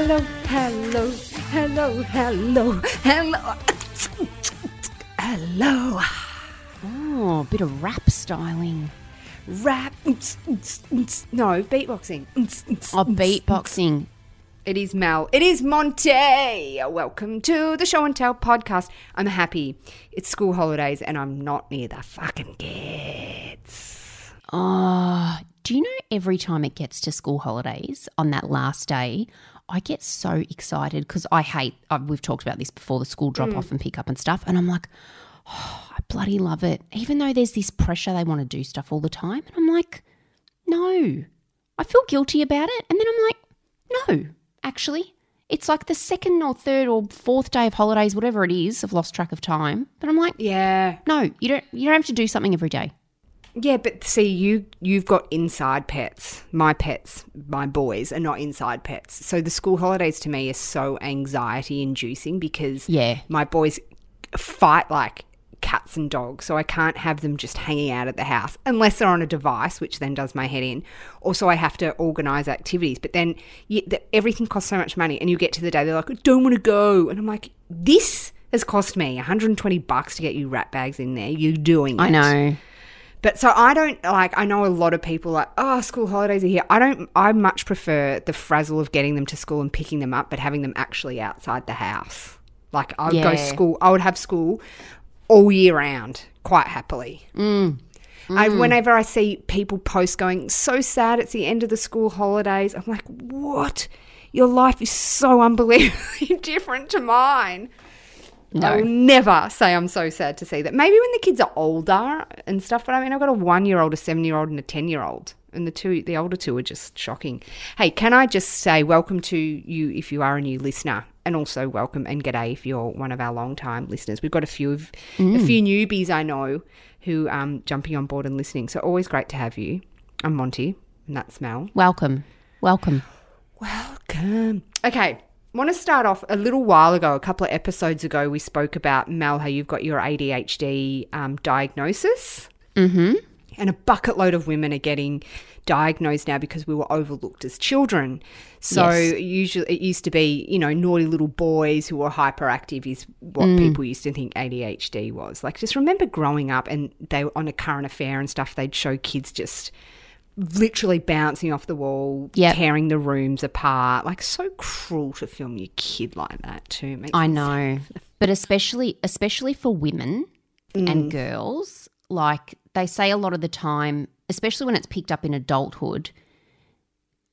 Hello, hello, hello, hello, hello. Hello. Oh, a bit of rap styling. Rap. No, beatboxing. Oh, beatboxing. It is Mel. It is Monte. Welcome to the Show and Tell podcast. I'm happy. It's school holidays and I'm not near the fucking kids. Oh, do you know every time it gets to school holidays on that last day, I get so excited because I hate, uh, we've talked about this before, the school drop off and pick up and stuff. And I'm like, oh, I bloody love it. Even though there's this pressure they want to do stuff all the time. And I'm like, no, I feel guilty about it. And then I'm like, no, actually. It's like the second or third or fourth day of holidays, whatever it is. I've lost track of time. But I'm like, Yeah. no, you don't you don't have to do something every day. Yeah, but see, you you've got inside pets. My pets, my boys, are not inside pets. So the school holidays to me are so anxiety inducing because Yeah. my boys fight like cats and dogs. So I can't have them just hanging out at the house unless they're on a device, which then does my head in. Also, I have to organise activities. But then you, the, everything costs so much money, and you get to the day they're like, I don't want to go, and I'm like, this has cost me 120 bucks to get you rat bags in there. You're doing it. I know. But so I don't like. I know a lot of people like, oh, school holidays are here. I don't. I much prefer the frazzle of getting them to school and picking them up, but having them actually outside the house. Like I would go school. I would have school all year round, quite happily. Mm. I, mm. whenever I see people post going, so sad it's the end of the school holidays, I'm like, what? Your life is so unbelievably different to mine. I will never say I'm so sad to see that. Maybe when the kids are older and stuff, but I mean, I've got a one year old, a seven year old, and a 10 year old. And the two, the older two are just shocking. Hey, can I just say welcome to you if you are a new listener, and also welcome and g'day if you're one of our long time listeners. We've got a few of a few newbies I know who um jumping on board and listening. So always great to have you. I'm Monty, and that's Mel. Welcome. Welcome. Welcome. Okay. Want to start off a little while ago, a couple of episodes ago, we spoke about Mel, how you've got your ADHD um, diagnosis. Mm-hmm. And a bucket load of women are getting diagnosed now because we were overlooked as children. So Yes. usually it used to be, you know, naughty little boys who were hyperactive is what Mm. people used to think ADHD was. Like just remember growing up and they were on a current affair and stuff, they'd show kids just literally bouncing off the wall, Yep. tearing the rooms apart. Like so cruel to film your kid like that too. Makes I know. But especially especially for women and mm. girls, like they say a lot of the time, especially when it's picked up in adulthood,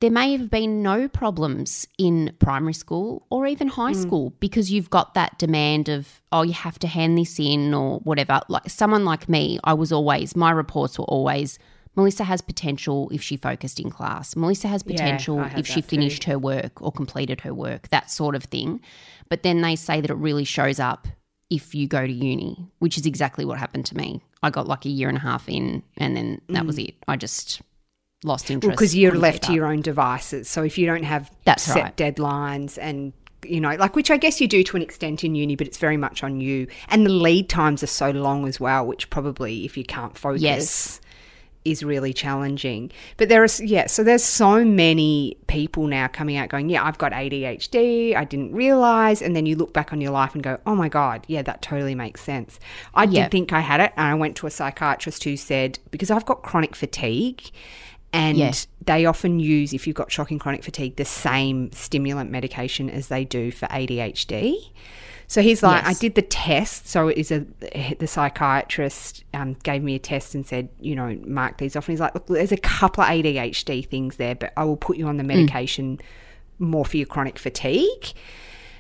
there may have been no problems in primary school or even high mm. school because you've got that demand of, oh, you have to hand this in or whatever. Like someone like me, I was always, my reports were always, Melissa has potential if she focused in class. Melissa has potential have if she that too. finished her work or completed her work, that sort of thing. But then they say that it really shows up if you go to uni, which is exactly what happened to me. I got like a year and a half in, and then that was mm. it. I just lost interest. because you're left to your own devices. So if you don't have That's set right. deadlines and you know, like which I guess you do to an extent in uni, but it's very much on you. And the lead times are so long as well, which probably if you can't focus Yes. Is really challenging. But there is yeah, so there's so many people now coming out going, Yeah, I've got ADHD, I didn't realise and then you look back on your life and go, Oh my God, yeah, that totally makes sense. I Yeah. did think I had it and I went to a psychiatrist who said, because I've got chronic fatigue and Yeah. they often use, if you've got shocking chronic fatigue, the same stimulant medication as they do for ADHD. So he's like, Yes. I did the test. So it is a the psychiatrist um, gave me a test and said, you know, mark these off. And he's like, look, there's a couple of ADHD things there, but I will put you on the Mm. medication more for your chronic fatigue.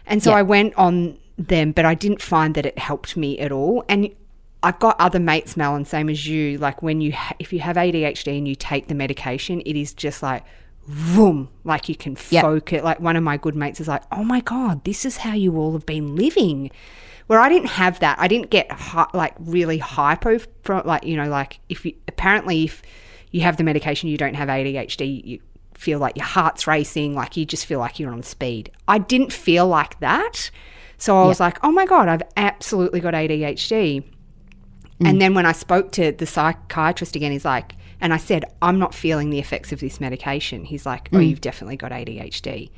And so Yeah. I went on them, but I didn't find that it helped me at all. And I've got other mates, Mel, and same as you. Like when you, ha- if you have ADHD and you take the medication, it is just like, vroom, like you can Yep. focus. Like one of my good mates is like, oh my god, this is how you all have been living. Where I didn't have that, I didn't get hy- like really hypo from like you know like if you apparently if you have the medication you don't have ADHD you feel like your heart's racing like you just feel like you're on speed. I didn't feel like that, so I was like, oh my god, I've absolutely got ADHD. And mm. then when I spoke to the psychiatrist again, he's like, and I said, I'm not feeling the effects of this medication. He's like, oh, you've definitely got ADHD.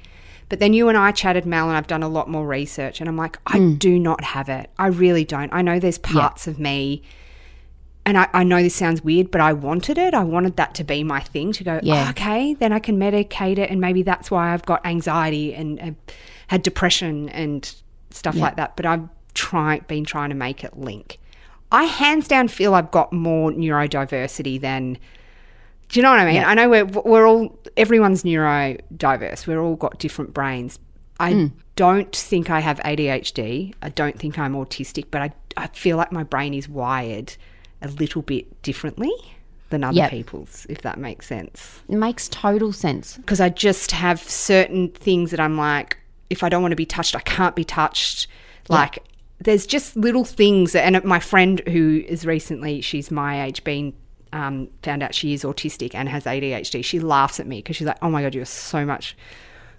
But then you and I chatted, Mel, and I've done a lot more research, and I'm like, I do not have it. I really don't. I know there's parts of me, and I, I know this sounds weird, but I wanted it. I wanted that to be my thing to go, Yeah. "Oh, okay, then I can medicate it, and maybe that's why I've got anxiety and uh, had depression and stuff like that. But I've try, been trying to make it link. I hands down feel I've got more neurodiversity than. Do you know what I mean? I know we're we're all everyone's neurodiverse. We're all got different brains. I hmm. don't think I have ADHD. I don't think I'm autistic, but I I feel like my brain is wired a little bit differently than other Yep. people's, if that makes sense. It makes total sense. Because I just have certain things that I'm like, if I don't want to be touched, I can't be touched. Like there's just little things, and my friend who is recently, she's my age, been um, found out she is autistic and has ADHD. She laughs at me because she's like, "Oh my god, you're so much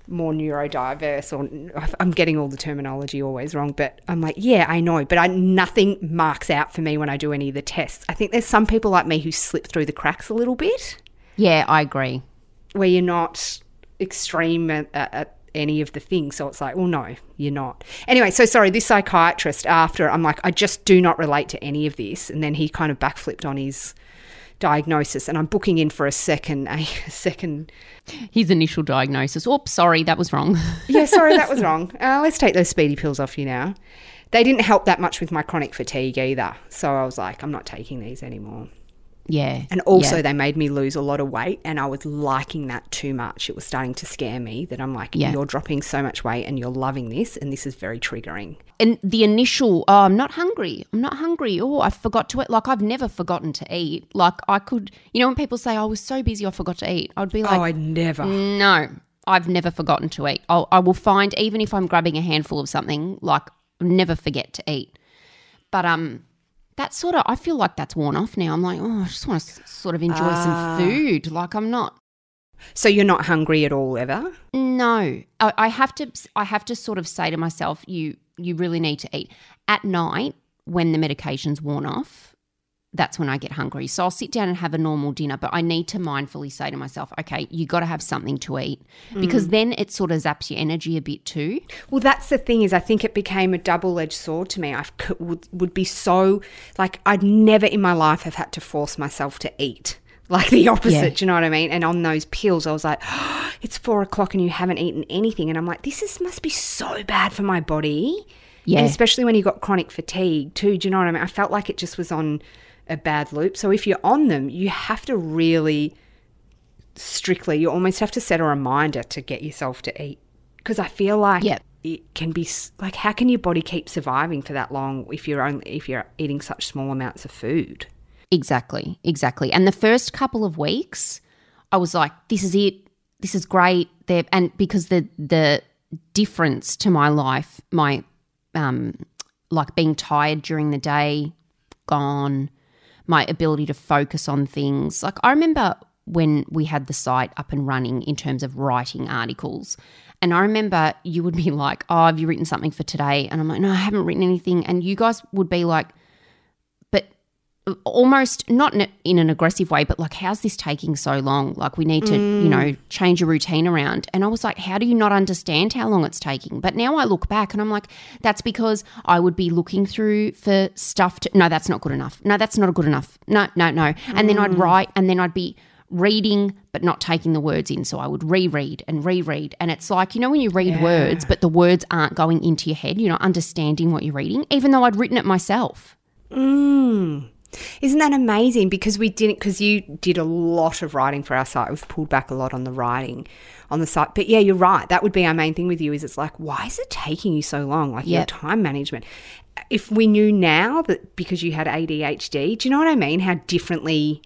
more neurodiverse." Or I'm getting all the terminology always wrong, but I'm like, "Yeah, I know," but I nothing marks out for me when I do any of the tests. I think there's some people like me who slip through the cracks a little bit Yeah, I agree. where you're not extreme at, at, at any of the things. So it's like, well, no, you're not. Anyway, so sorry, this psychiatrist, after I'm like, I just do not relate to any of this. And then he kind of backflipped on his diagnosis and I'm booking in for a second, a second. His initial diagnosis. Oops, sorry, that was wrong. Yeah, sorry, that was wrong. Uh, let's take those speedy pills off you now. They didn't help that much with my chronic fatigue either. So I was like, I'm not taking these anymore. Yeah. And also, yeah. they made me lose a lot of weight, and I was liking that too much. It was starting to scare me that I'm like, Yeah. you're dropping so much weight and you're loving this, and this is very triggering. and the initial, oh, I'm not hungry. I'm not hungry. Oh, I forgot to eat. Like, I've never forgotten to eat. Like, I could, you know, when people say, I was so busy, I forgot to eat, I'd be like, oh, I never. no, I've never forgotten to eat. I'll, I will find, even if I'm grabbing a handful of something, like, I'll never forget to eat. But, um, that's sort of, I feel like that's worn off now. I'm like, oh, I just want to sort of enjoy Ah. some food. Like, I'm not, So you're not hungry at all ever? No, I, I have to. I have to sort of say to myself, you you really need to eat at night when the medication's worn off. That's when I get hungry. So I'll sit down and have a normal dinner, but I need to mindfully say to myself, okay, you got to have something to eat mm. because then it sort of zaps your energy a bit too. Well, that's the thing is, I think it became a double-edged sword to me. I would would be so like I'd never in my life have had to force myself to eat. Like the opposite, Yeah. do you know what I mean? And on those pills, I was like, "It's four o'clock and you haven't eaten anything," and I'm like, "This is must be so bad for my body." Yeah. And especially when you got chronic fatigue too. Do you know what I mean? I felt like it just was on a bad loop. So if you're on them, you have to really strictly, you almost have to set a reminder to get yourself to eat. Because I feel like Yep. it can be like, how can your body keep surviving for that long if you're only if you're eating such small amounts of food? Exactly, exactly. And the first couple of weeks, I was like, "This is it. This is great." There, and because the the difference to my life, my um, like being tired during the day, gone. My ability to focus on things. Like I remember when we had the site up and running in terms of writing articles. And I remember you would be like, Oh, have you written something for today? And I'm like, No, I haven't written anything. And you guys would be like, almost not in, an aggressive way, but like, how's this taking so long? Like, we need to, you mm. know, change your routine around. And I was like, how do you not understand how long it's taking? But now I look back and I'm like, that's because I would be looking through for stuff to, no, that's not good enough. No, that's not good enough. No, no, no. And then I'd mm. write and then I'd be reading but not taking the words in. So I would reread and reread. And it's like, you know, when you read words, but the words aren't going into your head, you're not understanding what you're reading, even though I'd written it myself. Mm. Isn't that amazing? Because we didn't, because you did a lot of writing for our site. We've pulled back a lot on the writing on the site. But yeah, you're right. That would be our main thing with you is it's like, why is it taking you so long? Like your time management. If we knew now that because you had ADHD, do you know what I mean? How differently.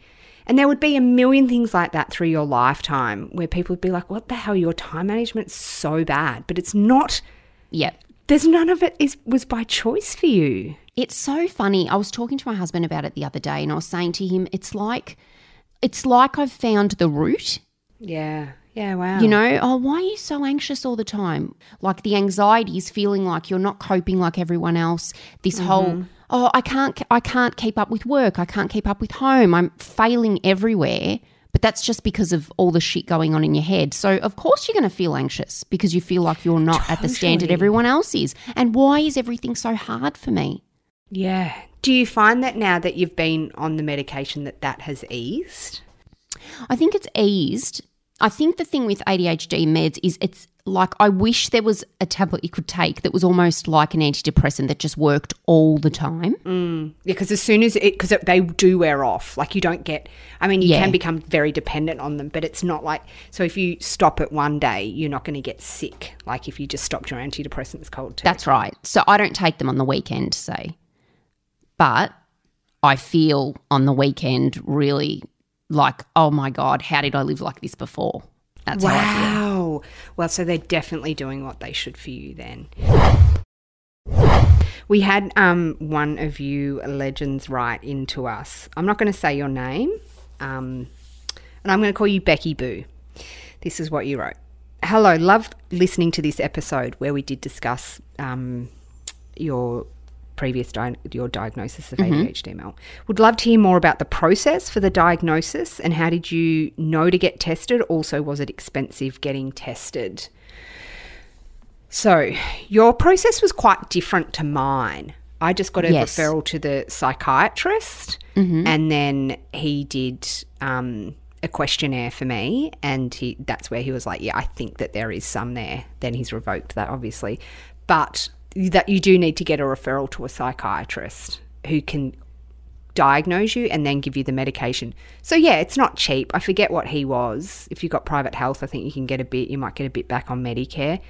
And there would be a million things like that through your lifetime where people would be like, what the hell? Your time management's so bad. But it's not, Yep. There's none of it is was by choice for you. It's so funny. I was talking to my husband about it the other day and I was saying to him, it's like it's like I've found the root. Yeah. Yeah. Wow. You know, oh, why are you so anxious all the time? Like the anxiety is feeling like you're not coping like everyone else. This mm-hmm. whole, oh, I can't, I can't keep up with work. I can't keep up with home. I'm failing everywhere. But that's just because of all the shit going on in your head. So, of course, you're going to feel anxious because you feel like you're not at the standard everyone else is. And why is everything so hard for me? Yeah. Do you find that now that you've been on the medication that that has eased? I think it's eased. I think the thing with ADHD meds is it's like I wish there was a tablet you could take that was almost like an antidepressant that just worked all the time. Mm. Yeah, because as soon as it, because they do wear off, like you don't get, I mean, you Yeah. can become very dependent on them, but it's not like, so if you stop it one day, you're not going to get sick. Like if you just stopped your antidepressants cold turkey. That's right. So I don't take them on the weekend, say. But I feel on the weekend really like, oh my God, how did I live like this before? That's how I feel. Wow. Well, so they're definitely doing what they should for you then. We had um, one of you legends write into us. I'm not going to say your name, um, and I'm going to call you Becky Boo. This is what you wrote. Hello, loved listening to this episode where we did discuss um, your previous di- your diagnosis of ADHD. Mel would love to hear more about the process for the diagnosis and how did you know to get tested? Also, was it expensive getting tested? So, your process was quite different to mine. I just got a Yes. referral to the psychiatrist, and then he did um, a questionnaire for me, and he that's where he was like, "Yeah, I think that there is some there." Then he's revoked that, obviously, but that you do need to get a referral to a psychiatrist who can diagnose you and then give you the medication. So yeah, it's not cheap. I forget what he was. If you've got private health, I think you can get a bit. You might get a bit back on Medicare,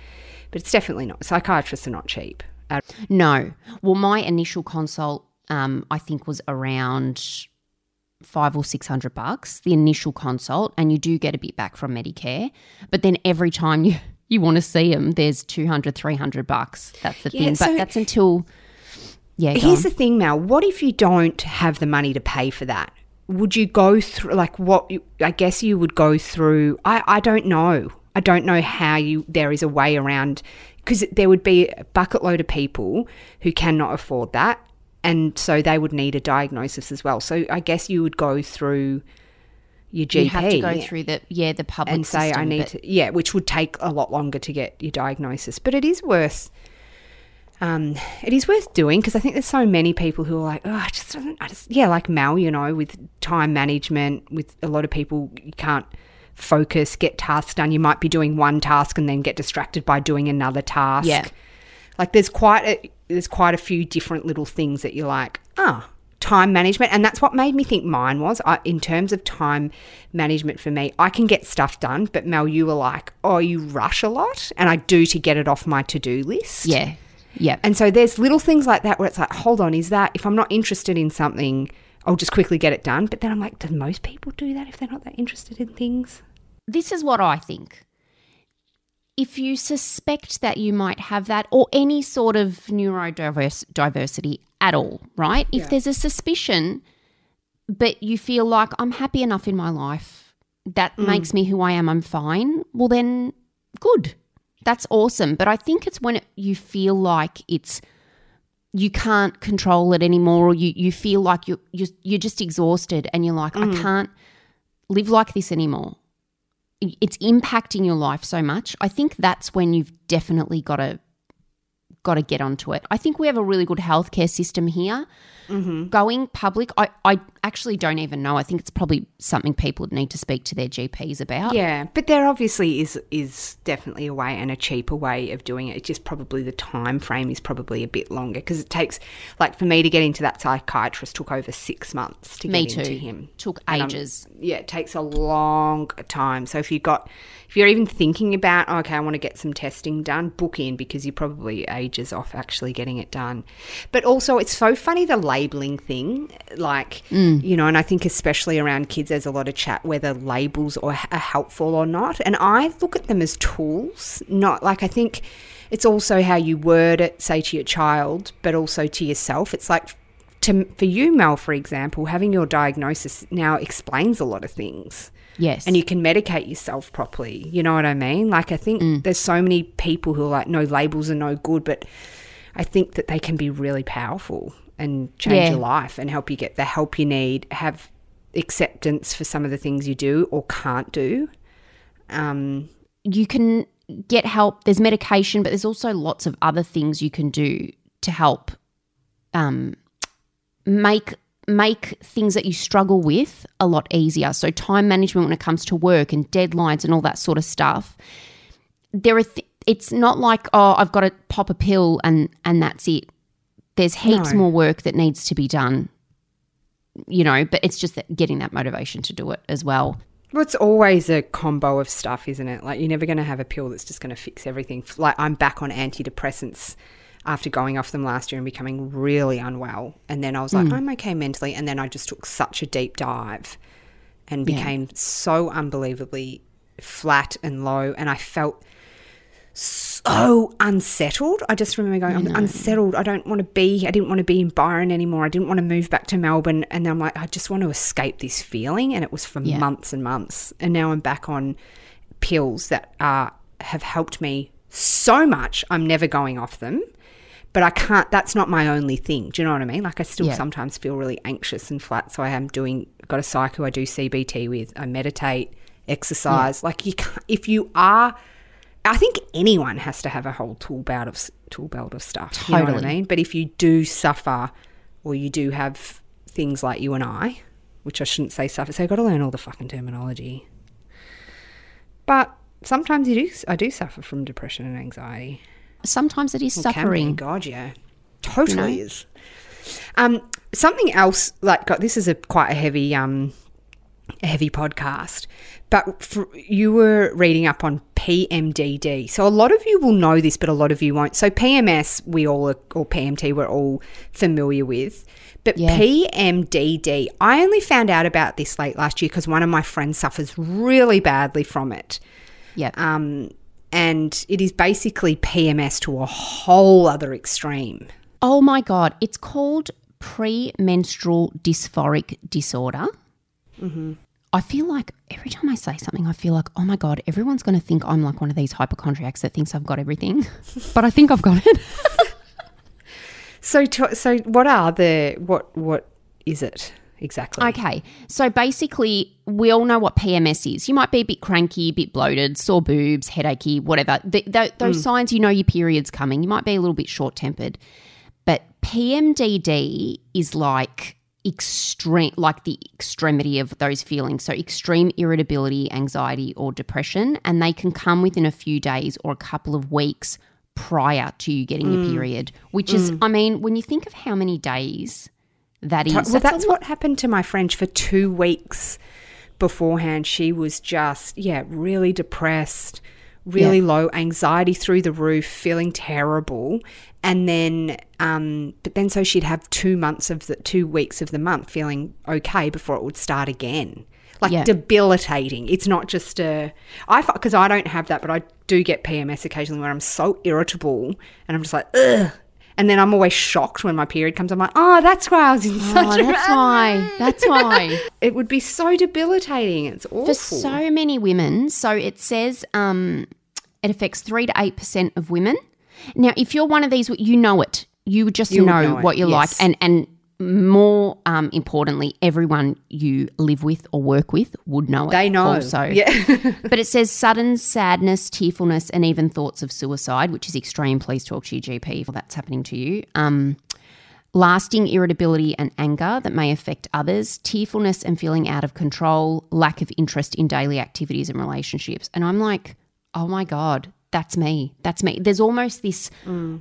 but it's definitely not. Psychiatrists are not cheap. No. Well, my initial consult, um, I think, was around five or six hundred bucks, the initial consult, and you do get a bit back from Medicare. But then every time you, you want to see them, there's 200, 300 bucks. That's the Yeah, thing. so- but that's until, yeah, Here's on. the thing, Mel. What if you don't have the money to pay for that? Would you go through like what? You, I guess you would go through. I I don't know. I don't know how you. There is a way around because there would be a bucket load of people who cannot afford that, and so they would need a diagnosis as well. So I guess you would go through your GP you have to go through the, yeah, the public and say I need to. Yeah, which would take a lot longer to get your diagnosis, but it is worth. Um, it is worth doing because I think there's so many people who are like, oh, I just doesn't, I just, yeah, like Mel, you know, with time management, with a lot of people, you can't focus, get tasks done. You might be doing one task and then get distracted by doing another task. Yeah. Like there's quite a, there's quite a few different little things that you're like, ah, time management, and that's what made me think mine was. I, in terms of time management for me, I can get stuff done, but Mel, you were like, oh, you rush a lot, and I do to get it off my to do list. Yeah. Yeah. And so there's little things like that where it's like, hold on, is that if I'm not interested in something, I'll just quickly get it done. But then I'm like, do most people do that if they're not that interested in things? this is what I think. If you suspect that you might have that or any sort of neurodiverse diversity at all, right? If there's a suspicion, but you feel like I'm happy enough in my life, that mm. makes me who I am, I'm fine, well, then good. That's awesome. But I think it's when it, you feel like it's you can't control it anymore or you, you feel like you're, you're, you're just exhausted and you're like, I mm. can't live like this anymore it's impacting your life so much i think that's when you've definitely got to got to get onto it. I think we have a really good healthcare system here. Mm-hmm. Going public I, I actually don't even know. I think it's probably something people need to speak to their gps about. Yeah, but there obviously is is definitely a way and a cheaper way of doing it. It's just probably the time frame is probably a bit longer because it takes like for me to get into that psychiatrist took over six months to me get too. into him. took ages. Yeah, it takes a long time. So if you got if you're even thinking about "Oh, okay, I want to get some testing done, book in because you're probably ages off actually getting it done. But also, it's so funny the labeling thing, like mm. you know, and I think especially around kids, there's a lot of chat whether labels are, are helpful or not, and I look at them as tools, not like I think. It's also how you word it, say to your child, but also to yourself. It's like to for you, Mel, for example, having your diagnosis now explains a lot of things. yes And you can medicate yourself properly. You know what I mean? Like I think there's so many people who are like, no, labels are no good, but I think that they can be really powerful and change Yeah. your life and help you get the help you need, have acceptance for some of the things you do or can't do. Um, you can get help. There's medication, but there's also lots of other things you can do to help um, make make things that you struggle with a lot easier. So time management when it comes to work and deadlines and all that sort of stuff. There are th- it's not like oh I've got to pop a pill and and that's it. There's heaps No. more work that needs to be done. You know, but it's just that getting that motivation to do it as well. Well, it's always a combo of stuff, isn't it? Like, you're never going to have a pill that's just going to fix everything. Like, I'm back on antidepressants after going off them last year and becoming really unwell. And then I was like, mm. I'm okay mentally. And then I just took such a deep dive and Yeah. became so unbelievably flat and low. And I felt so unsettled. I just remember going, I'm unsettled. I don't want to be, I didn't want to be in Byron anymore. I didn't want to move back to Melbourne. And then I'm like, I just want to escape this feeling. And it was for Yeah. months and months. And now I'm back on pills that are, have helped me so much. I'm never going off them. But I can't, that's not my only thing. Do you know what I mean? Like, I still Yeah. sometimes feel really anxious and flat. So I am doing, got a psych who I do CBT with. I meditate, exercise. Like, you can't, if you are, I think anyone has to have a whole tool belt of tool belt of stuff. You know what I mean? But if you do suffer, or you do have things like you and I, which I shouldn't say suffer, so I've got to learn all the fucking terminology. But sometimes you do. I do suffer from depression and anxiety. Sometimes it is can be, suffering. God, yeah, totally know? is. Um, something else like God, this is a quite a heavy um, a heavy podcast, but for, you were reading up on PMDD. So a lot of you will know this, but a lot of you won't. So PMS, we all are, or PMT, we're all familiar with. But Yeah. PMDD, I only found out about this late last year because one of my friends suffers really badly from it. Yeah. Um, and it is basically PMS to a whole other extreme. Oh my God. It's called premenstrual dysphoric disorder. Mm-hmm. I feel like every time I say something, I feel like, oh my God, everyone's going to think I'm like one of these hypochondriacs that thinks I've got everything. but I think I've got it. So, to, so what are the what what is it exactly? Okay. So basically, we all know what PMS is. You might be a bit cranky, a bit bloated, sore boobs, headachy, whatever. Th th those mm. signs you know your period's coming. You might be a little bit short tempered. But PMDD is like extreme, like the extremity of those feelings. So extreme irritability, anxiety, or depression. And they can come within a few days or a couple of weeks prior to you getting your mm. period, which is, mm. I mean, when you think of how many days that is, well, that's that's what happened to my friend for two weeks beforehand. She was just yeah, really depressed, really low, anxiety through the roof, feeling terrible. And then, um, but then so she'd have two months of the two weeks of the month feeling okay before it would start again. Like Yeah. debilitating. It's not just a I because I don't have that, but I do get PMS occasionally where I'm so irritable and I'm just like ugh. And then I'm always shocked when my period comes. I'm like, oh, that's why I was in such Oh, a that's why. That's why. It would be so debilitating. It's awful. For so many women, so it says um, it affects three to eight percent of women. Now, if you're one of these, you know it. You just know, know what you're yes. like, and and more um, importantly, everyone you live with or work with would know it. they know. Also, yeah. but it says sudden sadness, tearfulness, and even thoughts of suicide, which is extreme. Please talk to your GP if that's happening to you. Um, lasting irritability and anger that may affect others, tearfulness and feeling out of control, lack of interest in daily activities and relationships. And I'm like, oh my God, that's me. That's me. There's almost this,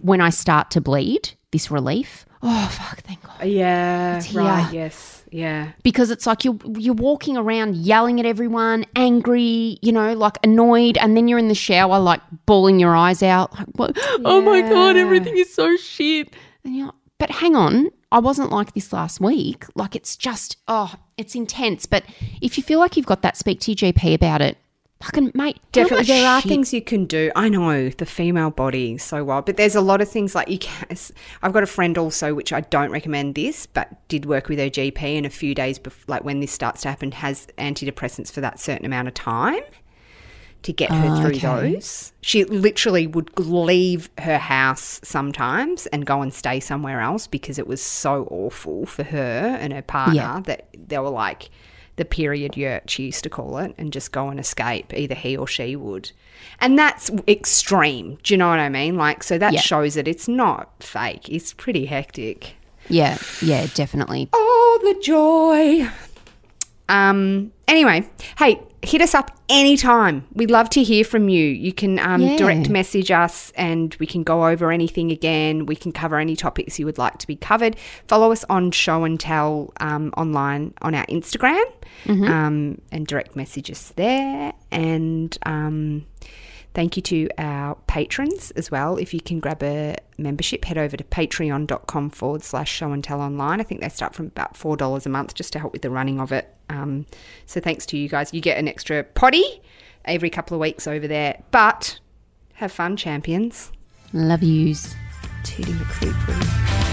when I start to bleed, this relief. Oh, fuck, thank God. yeah. here. Right. Yes. Yeah. Because it's like you're you're walking around yelling at everyone, angry, you know, like annoyed, and then you're in the shower like bawling your eyes out, like, what? oh my god, everything is so shit. And you're, like, but hang on, I wasn't like this last week. Like it's just, oh, it's intense. But if you feel like you've got that, speak to your GP about it. Fucking mate, Definitely, there are shit- things you can do. I know the female body so well, but there's a lot of things like you can. I've got a friend also, which I don't recommend this, but did work with her GP, and a few days before, like when this starts to happen, has antidepressants for that certain amount of time to get her ah, through okay. those. She literally would leave her house sometimes and go and stay somewhere else because it was so awful for her and her partner Yeah. that they were like, the period yurt, she used to call it, and just go and escape. Either he or she would. And that's extreme. Do you know what I mean? Like, so that Yeah. shows that it's not fake. It's pretty hectic. Yeah, yeah, definitely. Oh, the joy. Um. Anyway, hey, hit us up anytime. We'd love to hear from you. You can um, Yeah. direct message us, and we can go over anything again. We can cover any topics you would like to be covered. Follow us on Show and Tell um, online on our Instagram, um, and direct message us there. And um, Thank you to our patrons as well. If you can grab a membership, head over to patreon.com forward slash show and tell online. I think they start from about $4 a month just to help with the running of it. Um, so thanks to you guys. You get an extra potty every couple of weeks over there. But have fun, champions. Love yous. Tootie McCreepery.